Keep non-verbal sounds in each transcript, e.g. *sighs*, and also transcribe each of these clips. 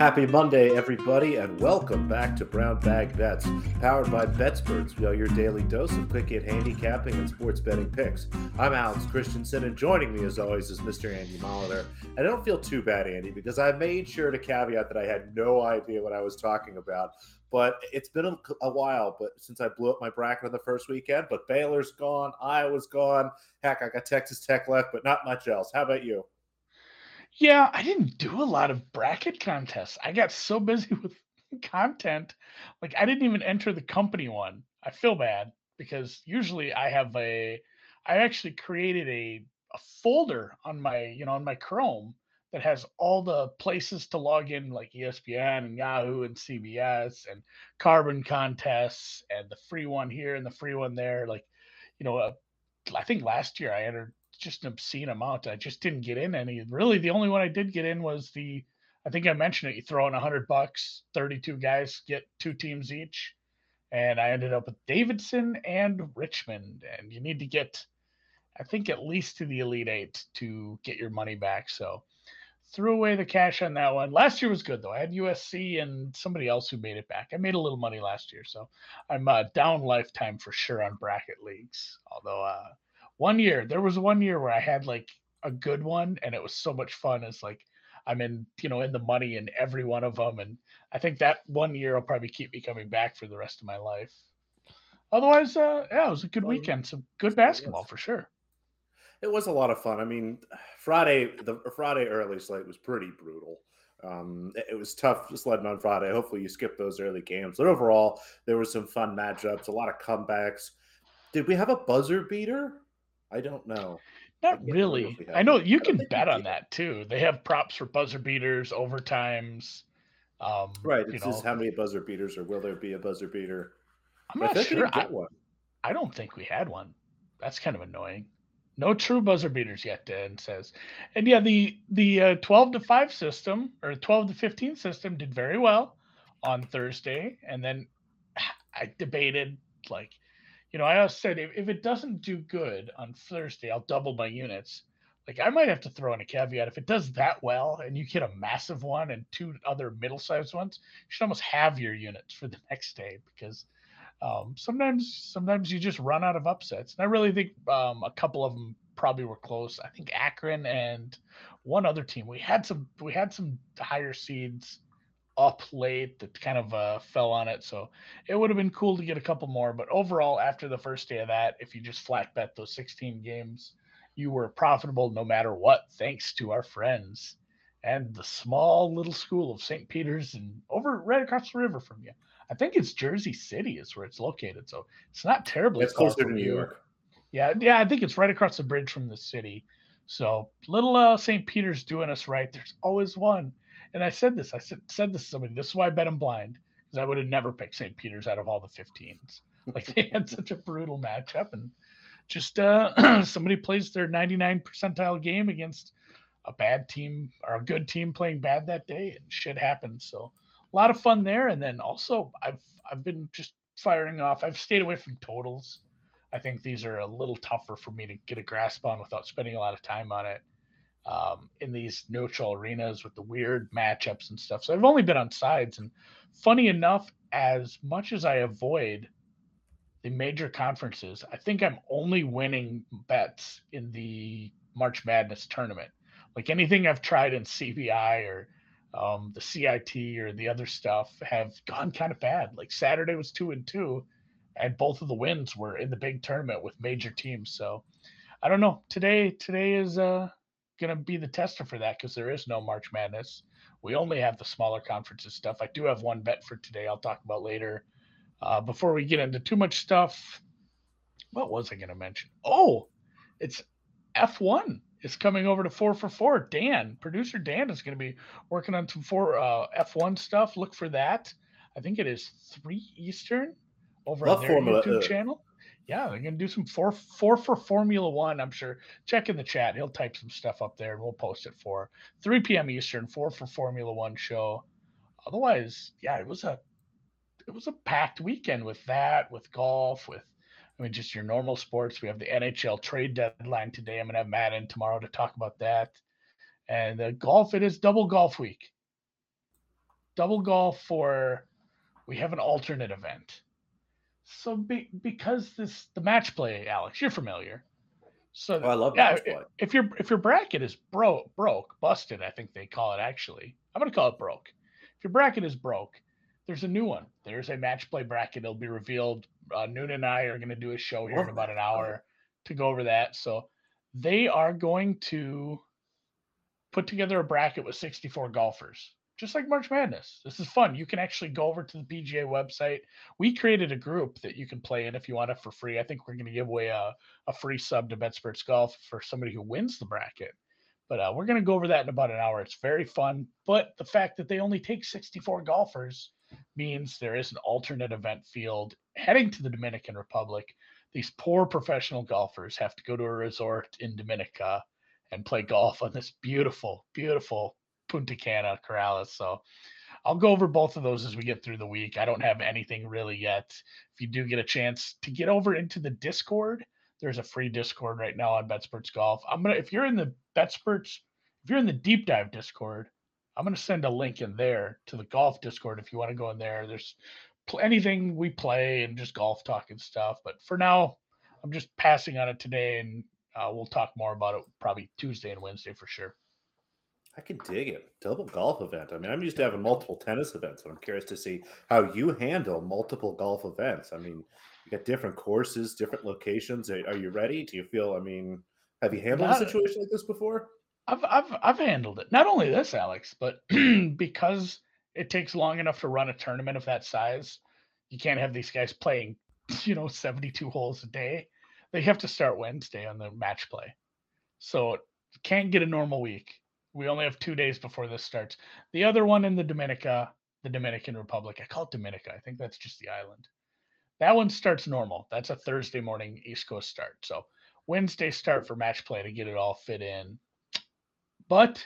Happy Monday, everybody, and welcome back to Brown Bag Bets, powered by are your daily dose of quick hit handicapping and sports betting picks. I'm Alex Christensen, and joining me, as always, is Mr. Andy Molitor. I don't feel too bad, Andy, because I made sure to caveat that I had no idea what I was talking about. But it's been a, a while, but since I blew up my bracket on the first weekend, but Baylor's gone, Iowa's gone. Heck, I got Texas Tech left, but not much else. How about you? Yeah, I didn't do a lot of bracket contests. I got so busy *laughs* with content, like I didn't even enter the company one. I feel bad because usually I have a I actually created a a folder on my, you know, on my Chrome that has all the places to log in like ESPN and Yahoo and CBS and carbon contests and the free one here and the free one there like you know uh, I think last year I entered just an obscene amount. I just didn't get in any. Really, the only one I did get in was the. I think I mentioned it. You throw in a hundred bucks, thirty-two guys get two teams each, and I ended up with Davidson and Richmond. And you need to get, I think, at least to the Elite Eight to get your money back. So threw away the cash on that one. Last year was good though. I had USC and somebody else who made it back. I made a little money last year, so I'm uh, down lifetime for sure on bracket leagues. Although uh, one year there was one year where I had like a good one, and it was so much fun. It's like I'm in, you know, in the money in every one of them, and I think that one year will probably keep me coming back for the rest of my life. Otherwise, uh, yeah, it was a good weekend. Some good basketball for sure. It was a lot of fun. I mean, Friday, the Friday early slate was pretty brutal. Um, it was tough sledding on Friday. Hopefully, you skipped those early games. But overall, there were some fun matchups, a lot of comebacks. Did we have a buzzer beater? I don't know. Not really. I know you can bet on that too. They have props for buzzer beaters, overtimes. Um, right. It's just how many buzzer beaters, or will there be a buzzer beater? I'm not sure. I, I, don't think we had one. That's kind of annoying. No true buzzer beaters yet, Dan says. And yeah, the the uh, 12 to 5 system or 12 to 15 system did very well on Thursday. And then *sighs* I debated like you know, I always said if, if it doesn't do good on Thursday, I'll double my units. Like I might have to throw in a caveat. If it does that well and you get a massive one and two other middle-sized ones, you should almost have your units for the *laughs* next day because um, sometimes sometimes you just run out of upsets. And I really think um, a couple of them probably were close. I think Akron and one other team. We had some we had some higher seeds up late that kind of uh, fell on it. So it would have been cool to get a couple more. But overall, after the first day of that, if you just flat bet those 16 games, you were profitable no matter what, thanks to our friends and the small little school of St. Peter's and over right across the river from you. I think it's Jersey City is where it's located. So it's not terribly it's closer to New. York. Yeah, yeah, I think it's right across the bridge from the city. So little uh, St. Peter's doing us right. There's always one and I said this, I said, said this to somebody. This is why I bet him blind because I would have never picked St. Peter's out of all the 15s. *laughs* Like they had such a brutal matchup, and just uh, *clears throat* somebody plays their 99 percentile game against a bad team or a good team playing bad that day, and shit happens. So a lot of fun there. And then also, I've I've been just firing off. I've stayed away from totals. I think these are a little tougher for me to get a grasp on without spending a lot of time on it um, in these neutral arenas with the weird matchups and stuff. So I've only been on sides. And funny enough, as much as I avoid the major conferences, I think I'm only winning bets in the March Madness tournament. Like anything I've tried in CBI or um, the CIT or the other stuff have gone kind of bad. Like Saturday was two and two, and both of the wins were in the big tournament with major teams. So I don't know. Today, today is uh going to be the tester for that because there is no March Madness. We only have the smaller conferences stuff. I do have one bet for today. I'll talk about later. Uh, before we get into too much stuff, what was I going to mention? Oh, it's F1 is coming over to four for four. Dan, producer Dan, is going to be working on some four uh, F1 stuff. Look for that. I think it is three Eastern over Love on their Formula, YouTube uh, channel yeah, they're gonna do some four four for Formula One. I'm sure. Check in the chat. He'll type some stuff up there, and we'll post it for 3 p.m. Eastern. Four for Formula One show. Otherwise, yeah, it was a it was a packed weekend with that, with golf, with I mean, just your normal sports. We have the NHL trade deadline today. I'm gonna have Matt in tomorrow to talk about that. And the golf, it is double golf week. double golf for we have an alternate event. So be, because this the match play, Alex, you're familiar. So oh, I love yeah, if your if your bracket is broke, broke, busted, I think they call it actually. I'm gonna call it broke. If your bracket is broke, there's a new one. There's a match play bracket. It'll be revealed. Uh, Noon and I are gonna do a show here in about an hour to go over that. So they are going to put together a bracket with 64 golfers just like March Madness. This is fun. You can actually go over to the PGA website. We created a group that you can play in if you want it for free. I think we're going to give away a, a free sub to BetSperts Golf for somebody who wins the bracket. But uh, we're going to go over that in about an hour. It's very fun. But the fact that they only take 64 golfers means there is an alternate event field heading to the Dominican Republic. These poor professional golfers have to go to a resort in Dominica and play golf on this beautiful, beautiful Punta Cana, Corales. So I'll go over both of those as we get through the week. I don't have anything really yet. If you do get a chance to get over into the Discord, there's a free Discord right now on BetSperts Golf. I'm gonna if you're in the BetSperts, if you're in the deep dive Discord, I'm gonna send a link in there to the golf Discord if you want to go in there. There's anything we play and just golf talk and stuff. But for now, I'm just passing on it today, and uh, we'll talk more about it probably Tuesday and Wednesday for sure. I can dig it. Double golf event. I mean, I'm used to having multiple tennis events, so I'm curious to see how you handle multiple golf events. I mean, you got different courses, different locations. Are, are you ready? Do you feel? I mean, have you handled Not, a situation like this before? I've I've I've handled it. Not only this, Alex, but *clears throat* because it takes long enough to run a tournament of that size, you can't have these guys playing, *laughs* you know, 72 holes a day. They have to start Wednesday on the match play, so can't get a normal week we only have two days before this starts. The other one in the Dominica, the Dominican Republic. I call it Dominica. I think that's just the island. That one starts normal. That's a Thursday morning East Coast start. So Wednesday start for match play to get it all fit in. But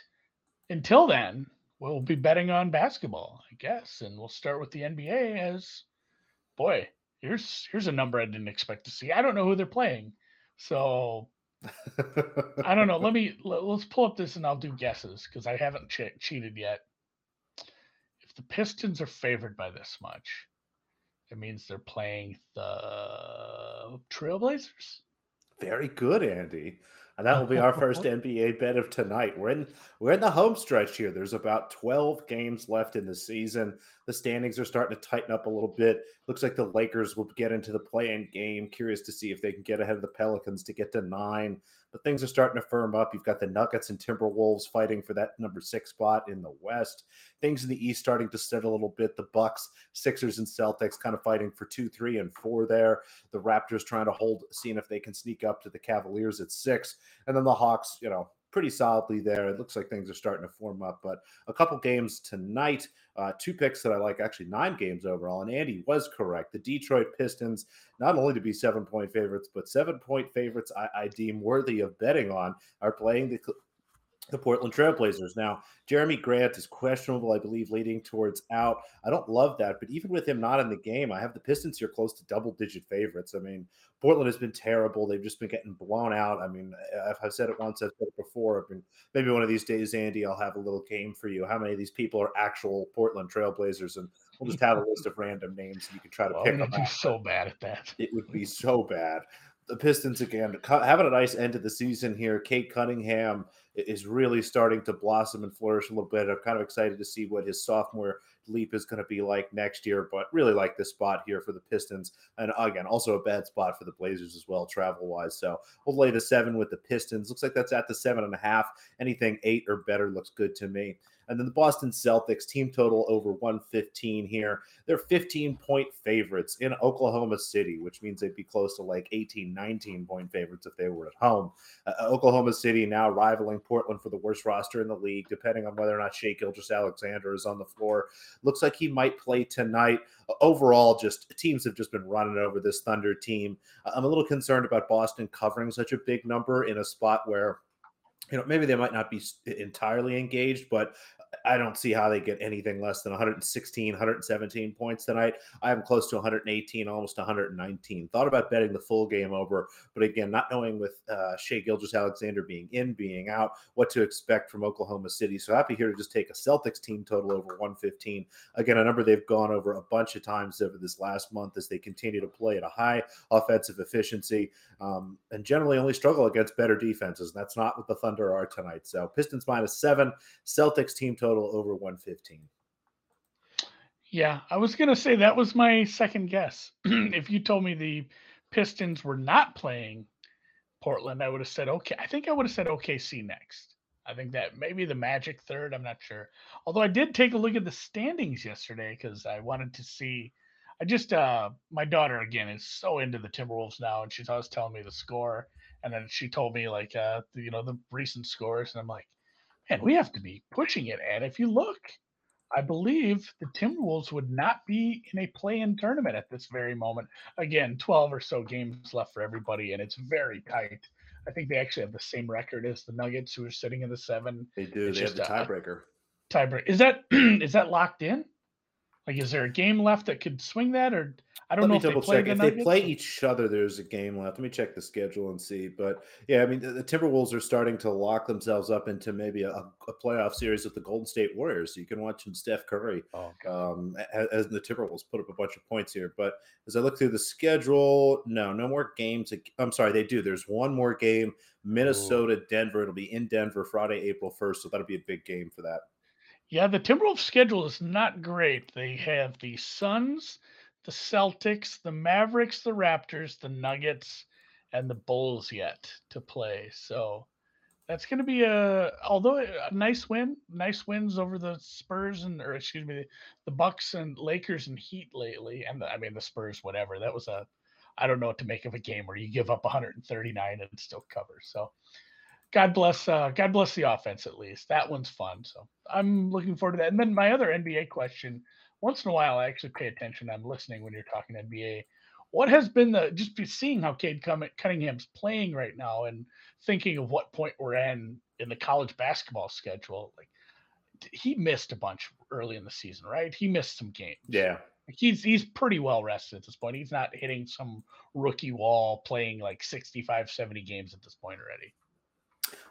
until then, we'll be betting on basketball, I guess, and we'll start with the NBA. As boy, here's here's a number I didn't expect to see. I don't know who they're playing, so I don't know. Let *laughs* me let, us pull up this and I'll do guesses because I haven't che- cheated yet. If the Pistons are favored by this much, it means they're playing the Trailblazers. Very good, Andy. And that will be our *laughs* first NBA bet of tonight. We're in we're in the home stretch here. There's about 12 games left in the season. The standings are starting to tighten up a little bit. Looks like the Lakers will get into the play-in game. Curious to see if they can get ahead of the Pelicans to get to nine but things are starting to firm up. You've got the Nuggets and Timberwolves fighting for that number six spot in the West. Things in the East starting to settle a little bit. The Bucks, Sixers, and Celtics kind of fighting for two, three, and four there. The Raptors trying to hold, seeing if they can sneak up to the Cavaliers at six, and then the Hawks, you know, pretty solidly there. It looks like things are starting to form up, but a couple games tonight. Uh, two picks that I like, actually nine games overall. And Andy was correct. The Detroit Pistons, not only to be seven point favorites, but seven point favorites I, I deem worthy of betting on, are playing the the Portland Trailblazers. Now, Jerami Grant is questionable, I believe, leading towards out. I don't love that, but even with him not in the game, I have the Pistons here close to double digit favorites. I mean, Portland has been terrible. They've just been getting blown out. I mean, I've said it once, I've said it before. I mean, maybe one of these days, Andy, I'll have a little game for you. How many of these people are actual Portland Trailblazers? And we'll just have a list of random names and you can try to well, pick them out. so bad at that. It would be so bad the Pistons again having a nice end to the season here. Cade Cunningham is really starting to blossom and flourish a little bit. I'm kind of excited to see what his sophomore leap is going to be like next year, but really like this spot here for the Pistons. And again, also a bad spot for the Blazers as well, travel wise. So we'll lay the seven with the Pistons. Looks like that's at the seven and a half. Anything eight or better looks good to me. And then the Boston Celtics team total over 115 here. They're 15 point favorites in Oklahoma City, which means they'd be close to like 18, 19 point favorites if they were at home. Uh, uh, Oklahoma City now rivaling Portland for the worst roster in the league, depending on whether or not Shai Gilgeous-Alexander is on the floor. Looks like he might play tonight. Uh, overall, just teams have just been running over this Thunder team. Uh, I'm a little concerned about Boston covering such a big number in a spot where you know maybe they might not be entirely engaged but I don't see how they get anything less than 116, 117 points tonight. I am close to 118, almost 119. Thought about betting the full game over, but again, not knowing with uh, Shai Gilgeous-Alexander being in, being out, what to expect from Oklahoma City. So happy here to just take a Celtics team total over 115. Again, a number they've gone over a bunch of times over this last month as they continue to play at a high offensive efficiency um, and generally only struggle against better defenses. And that's not what the Thunder are tonight. So Pistons minus seven, Celtics team total over 115. Yeah, I was going to say that was my second guess. *clears throat* if you told me the Pistons were not playing Portland, I would have said okay. I think I would have said OKC next. I think that maybe the Magic third. I'm not sure. Although I did take a look at the standings yesterday because I wanted to see. I just uh my daughter again is so into the Timberwolves now, and she's always telling me the score. And then she told me like uh you know the recent scores, and I'm like, man, we have to be pushing it. And if you look, I believe the Timberwolves would not be in a play-in tournament at this very moment. Again, 12 or so games left for everybody, and it's very tight. I think they actually have the same record as the Nuggets, who are sitting in the seven. They do. It's they have the tiebreaker. Tiebreaker. Is that *clears throat* is that locked in? Like, is there a game left that could swing that, or I don't Let know if they play check. if they play each other. There's a game left. Let me check the schedule and see. But yeah, I mean, the, the Timberwolves are starting to lock themselves up into maybe a, a, playoff series with the Golden State Warriors. So you can watch them Steph Curry oh, um, as, as, the Timberwolves put up a bunch of points here. But as I look through the schedule, no, no more games. I'm sorry, they do. There's one more game. Minnesota, Ooh. Denver. It'll be in Denver Friday, April 1st. So that'll be a big game for that. Yeah, the Timberwolves schedule is not great. They have the Suns, the Celtics, the Mavericks, the Raptors, the Nuggets, and the Bulls yet to play. So that's going to be a although a nice win, nice wins over the Spurs and or excuse me, the Bucks and Lakers and Heat lately, and the, I mean the Spurs, whatever. That was a I don't know what to make of a game where you give up 139 and still cover. So God bless uh, God bless the offense at least. That one's fun. So I'm looking forward to that. And then my other NBA question. Once in a while, I actually pay attention. I'm listening when you're talking NBA. What has been the just be seeing how Cade Cunningham's playing right now and thinking of what point we're in in the college basketball schedule? Like he missed a bunch early in the season, right? He missed some games. Yeah. He's he's pretty well rested at this point. He's not hitting some rookie wall playing like 65, 70 games at this point already.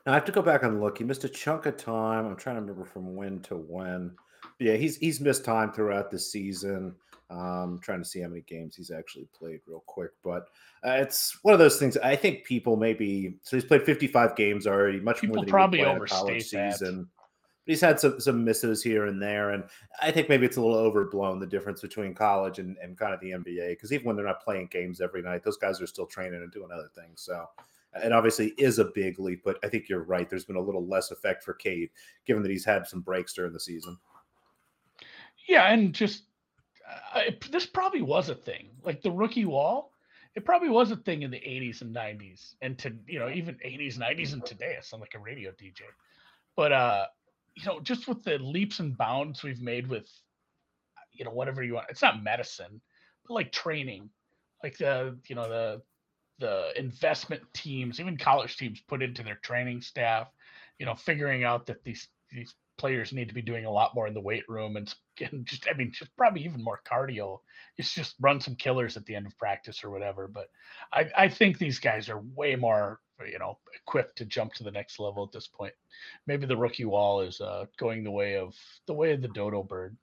Now I have to go back and look. He missed a chunk of time. I'm trying to remember from when to when. But yeah, he's he's missed time throughout the season. Um, trying to see how many games he's actually played real quick, but uh, it's one of those things. I think people maybe so he's played 55 games already, much people more than probably he would college that. season. But he's had some some misses here and there, and I think maybe it's a little overblown the difference between college and, and kind of the NBA because even when they're not playing games every night, those guys are still training and doing other things. So it obviously is a big leap, but I think you're right. There's been a little less effect for Cade, given that he's had some breaks during the season. Yeah, and just uh, this probably was a thing, like the rookie wall. It probably was a thing in the 80s and 90s, and to you know even 80s, 90s, and today. I sound like a radio DJ, but uh, you know, just with the leaps and bounds we've made with, you know, whatever you want. It's not medicine, but like training, like the you know the the investment teams, even college teams, put into their training staff. You know, figuring out that these these players need to be doing a lot more in the weight room and, *laughs* and just I mean just probably even more cardio. It's just run some killers at the end of practice or whatever. But I, I think these guys are way more you know equipped to jump to the next level at this point. Maybe the rookie wall is uh, going the way of the way of the dodo bird.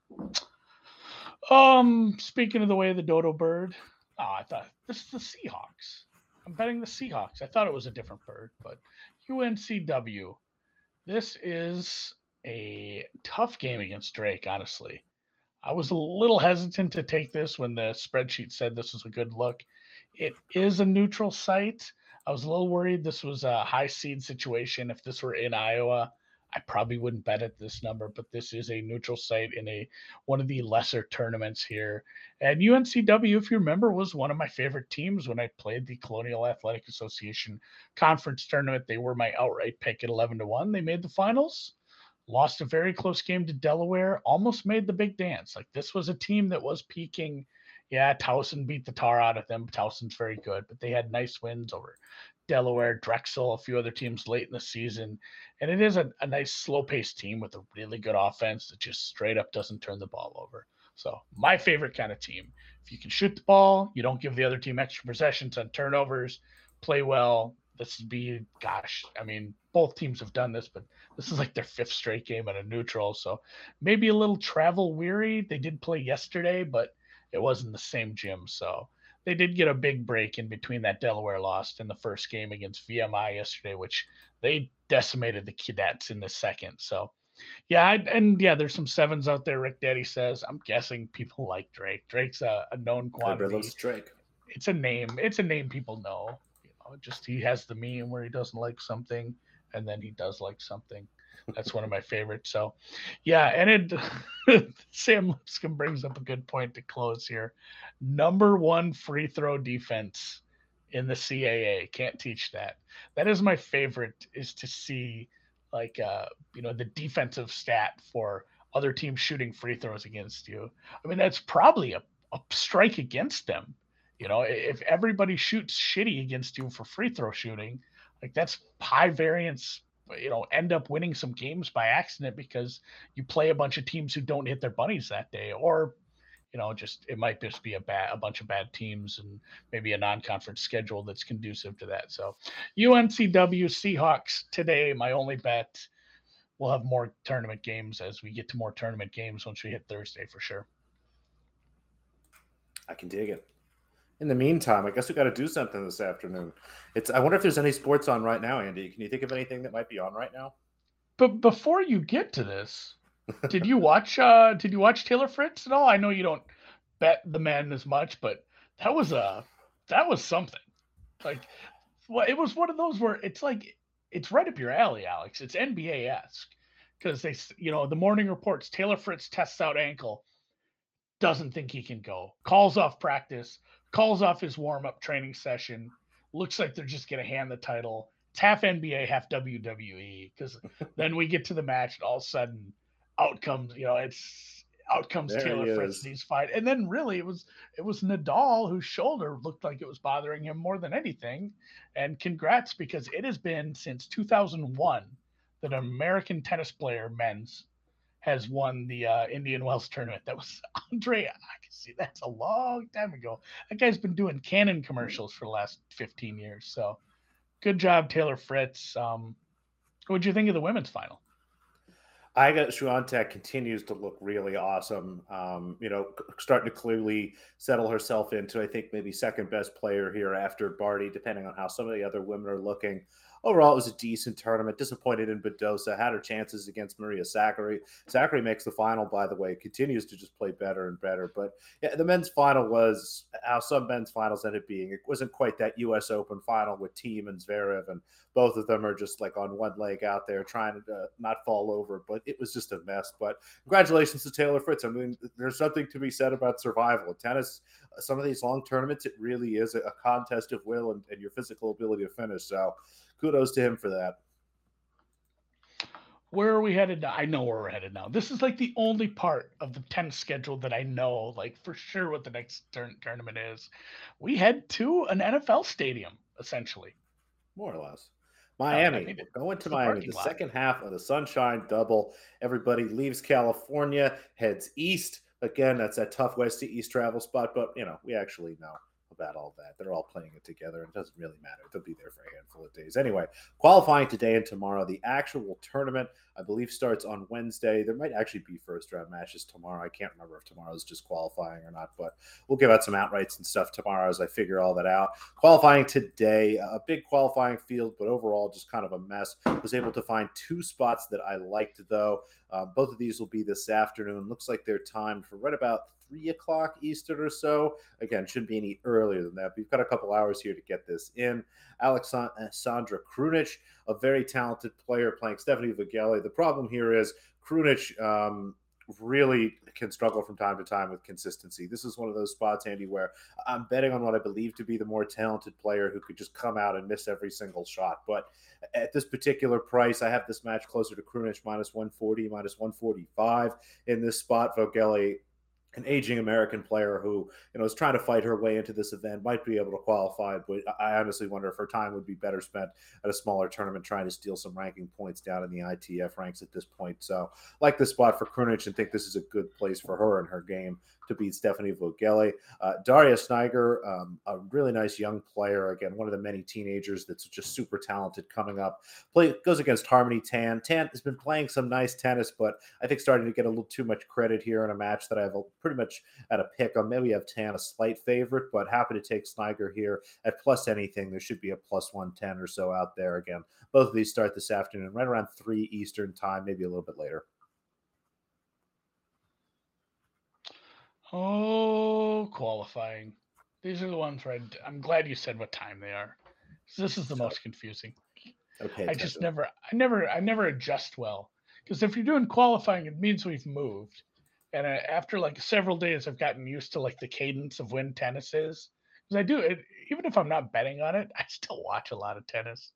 Um, speaking of the way of the dodo bird, oh, I thought this is the Seahawks. I'm betting the Seahawks. I thought it was a different bird, but UNCW. This is a tough game against Drake, honestly. I was a little hesitant to take this when the spreadsheet said this was a good look. It is a neutral site. I was a little worried this was a high seed situation. If this were in Iowa, I probably wouldn't bet at this number, but this is a neutral site in a one of the lesser tournaments here. And UNCW, if you remember, was one of my favorite teams when I played the Colonial Athletic Association conference tournament. They were my outright pick at 11 to 1. They made the finals, lost a very close game to Delaware, almost made the big dance. Like this was a team that was peaking. Yeah, Towson beat the tar out of them. Towson's very good, but they had nice wins over Delaware, Drexel, a few other teams late in the season. And it is a, a nice slow paced team with a really good offense that just straight up doesn't turn the ball over. So, my favorite kind of team. If you can shoot the ball, you don't give the other team extra possessions on turnovers, play well. This would be, gosh, I mean, both teams have done this, but this is like their fifth straight game at a neutral. So maybe a little travel weary. They did play yesterday, but it wasn't the same gym. So they did get a big break in between that Delaware loss in the first game against VMI yesterday, which they decimated the cadets in the second. So yeah, I, and yeah, there's some sevens out there. Rick Daddy says. I'm guessing people *laughs* like Drake. Drake's a, a known quantity. Drake. It's a name. It's a name people know. You know, just he has the meme where he doesn't like something, and then he does like something. That's one of my favorites. So, yeah, and it *laughs* Sam Lipscomb brings up a good point to close here. Number one free throw defense in the CAA. Can't teach that. That is my favorite. Is to see like uh, you know the defensive stat for other teams shooting free throws against you. I mean, that's probably a, a strike against them. You know, if everybody shoots shitty against you for free throw shooting, like that's high variance you know end up winning some games by accident because you play a bunch of teams who don't hit their bunnies that day or you know just it might just be a bad a bunch of bad teams and maybe a non-conference schedule that's conducive to that. So uncw seahawks today my only bet we'll have more tournament games as we get to more tournament games once we hit thursday for sure. I can dig it in the meantime, I guess we got to do something this afternoon. It's. I wonder if there's any sports on right now, Andy. Can you think of anything that might be on right now? But before you get to this, *laughs* did you watch? uh Did you watch Taylor Fritz at all? I know you don't bet the men as much, but that was a that was something. Like, well, it was one of those where it's like it's right up your alley, Alex. It's NBA esque because they, you know, the morning reports Taylor Fritz tests out ankle, doesn't think he can go, calls off practice, calls off his warm up training session. Looks like they're just going to hand the title. It's half NBA, half WWE. Because *laughs* then we get to the match, and all of a sudden, out comes you know it's out comes there Taylor Fritz these fight, and then really it was it was Nadal whose shoulder looked like it was bothering him more than anything. And congrats because it has been since 2001 that an American tennis player men's has won the uh, Indian Wells tournament. That was *laughs* Andre. I can see that's a long time ago. That guy's been doing Canon commercials for the last 15 years. So good job, Taylor Fritz. Um, what do you think of the women's final? I got Swiatek continues to look really awesome. Um, you know, starting to clearly settle herself into, I think, maybe second best player here after Barty, depending on how some of the other women are looking overall, it was a decent tournament. Disappointed in Badosa. Had her chances against Maria Sakkari. Sakkari makes the final, by the way. Continues to just play better and better. But yeah, the men's final was how some men's finals ended up being. It wasn't quite that U.S. Open final with Thiem and Zverev, and both of them are just like on one leg out there trying to uh, not fall over. But it was just a mess. But congratulations to Taylor Fritz. I mean, there's something to be said about survival. Tennis, some of these long tournaments, it really is a contest of will and, and your physical ability to finish. So kudos to him for that. Where are we headed now? I know where we're headed now. This is like the only part of the tennis schedule that I know, like for sure, what the next turn- tournament is. We head to an NFL stadium, essentially. More or less. Miami. Uh, I mean, going to Miami. The lot. second half of the Sunshine Double. Everybody leaves California, heads east. Again, that's that tough west to east travel spot, but you know, we actually know about all that. They're all playing it together. It doesn't really matter. They'll be there for a handful of days. Anyway, qualifying today and tomorrow. The actual tournament, I believe, starts on Wednesday. There might actually be first round matches tomorrow. I can't remember if tomorrow is just qualifying or not, but we'll give out some outrights and stuff tomorrow as I figure all that out. Qualifying today, a big qualifying field, but overall just kind of a mess. Was able to find two spots that I liked though. Uh, both of these will be this afternoon. Looks like they're timed for right about three o'clock Eastern or so. Again, shouldn't be any earlier than that. We've got a couple hours here to get this in. Alexandra Krunic, a very talented player playing Stefanie Vögele. The problem here is Krunic um, really can struggle from time to time with consistency. This is one of those spots, Andy, where I'm betting on what I believe to be the more talented player who could just come out and miss every single shot. But at this particular price, I have this match closer to Krunic minus 140, minus 145 in this spot. Vögele an aging American player who you know is trying to fight her way into this event might be able to qualify, but I honestly wonder if her time would be better spent at a smaller tournament trying to steal some ranking points down in the ITF ranks at this point. So, like the spot for Krunic and think this is a good place for her and her game to beat Stefanie Vögele. Uh, Daria Snigur, um, a really nice young player. Again, one of the many teenagers that's just super talented coming up. Play goes against Harmony Tan. Tan has been playing some nice tennis, but I think starting to get a little too much credit here in a match that I have a, pretty much at a pick on. Maybe have Tan a slight favorite, but happy to take Snigur here at plus anything. There should be a plus 110 or so out there. Again, both of these start this afternoon, right around 3 Eastern time, maybe a little bit later. Oh, qualifying. These are the ones where I, am glad you said what time they are. This is the most confusing. Okay. I just never, I never, I never adjust well because if you're doing qualifying, it means we've moved. And uh, after like several days, I've gotten used to like the cadence of when tennis is. Because I do it, even if I'm not betting on it, *laughs* I still watch a lot of tennis.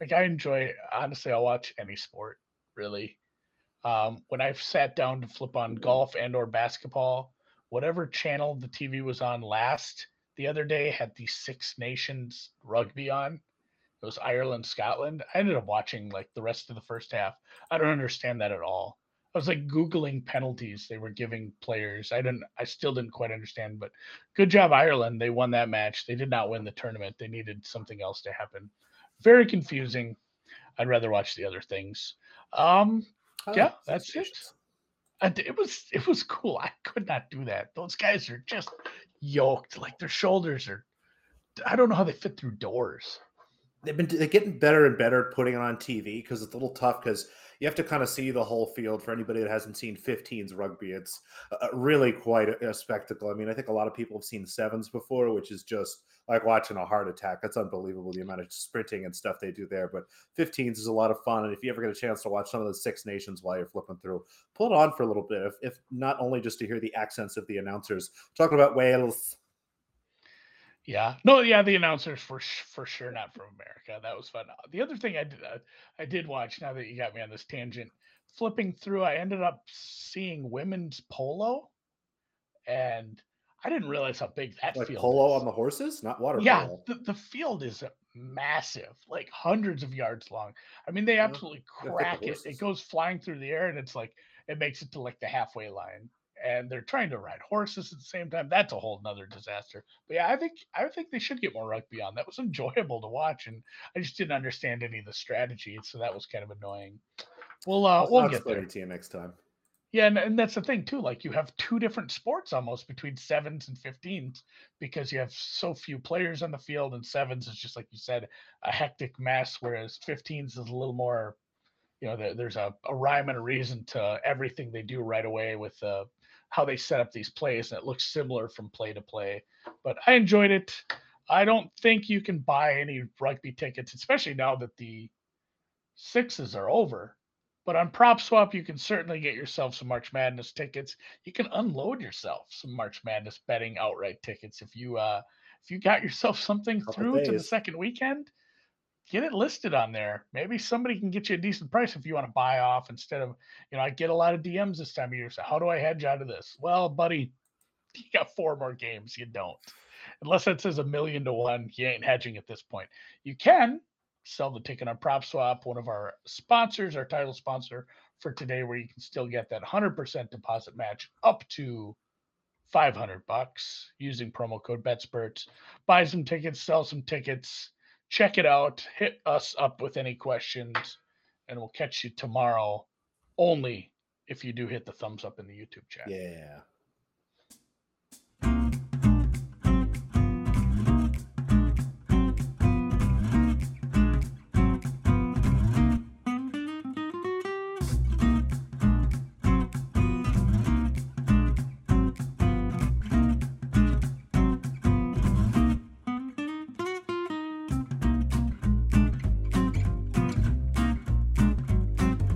Like I enjoy, honestly, I'll watch any sport really. Um, when I've sat down to flip on golf and or basketball, whatever channel the TV was on last the other day had the Six Nations rugby on. It was Ireland, Scotland. I ended up watching like the rest of the first half. I don't understand that at all. I was like googling penalties they were giving players. I didn't. I still didn't quite understand. But good job, Ireland. They won that match. They did not win the tournament. They needed something else to happen. Very confusing. I'd rather watch the other things. Um, yeah, that's it. And it was it was cool. I could not do that. Those guys are just yoked. Like their shoulders are. I don't know how they fit through doors. They've been they're getting better and better at putting it on TV because it's a little tough because you have to kind of see the whole field for anybody that hasn't seen 15s rugby. It's really quite a, a, spectacle. I mean, I think a lot of people have seen sevens before, which is just like watching a heart attack. That's unbelievable the amount of sprinting and stuff they do there. But 15s is a lot of fun. And if you ever get a chance to watch some of the Six Nations while you're flipping through, pull it on for a little bit. If, if not only just to hear the accents of the announcers talking about Wales yeah, no, yeah, the announcers for for sure not from America. That was fun. The other thing I did uh, I did watch. Now that you got me on this tangent, flipping through, I ended up seeing women's polo, and I didn't realize how big that like field polo is. on the horses, not water yeah, polo. the, the field is massive, like hundreds of yards long. I mean, they absolutely yeah, crack it. It goes flying through the air, and it's like it makes it to like the halfway line and they're trying to ride horses at the same time. That's a whole nother disaster. But yeah, I think I think they should get more rugby on. That was *laughs* enjoyable to watch, and I just didn't understand any of the strategy, so that was kind of annoying. We'll uh, we'll get there to you next time. Yeah, and, and that's the thing too. Like you have two different sports almost between sevens and fifteens because you have so few players on the field, and sevens is just like you said, a hectic mess, whereas fifteens is a little more you know, there's a, a rhyme and a reason to everything they do right away with uh, how they set up these plays, and it looks similar from play to play. But I enjoyed it. I don't think you can buy any rugby tickets, especially now that the sixes are over. But on Prop Swap, you can certainly get yourself some March Madness tickets. You can unload yourself some March Madness betting outright tickets if you uh, if you got yourself something through to the second weekend get it listed on there. Maybe somebody can get you a decent price if you want to buy off instead of, you know, I get a lot of DMs this time of year. So how do I hedge out of this? Well, buddy, *laughs* you got four more games. You don't. Unless it says a million to one, you ain't hedging at this point. You can sell the ticket on Prop Swap, one of our sponsors, our title sponsor for today, where you can still get that 100% deposit match up to 500 bucks using promo code BetSperts. Buy some tickets, sell some tickets check it out. Hit us up with any questions, and we'll catch you tomorrow. Only if you do hit the thumbs up in the YouTube chat. Yeah.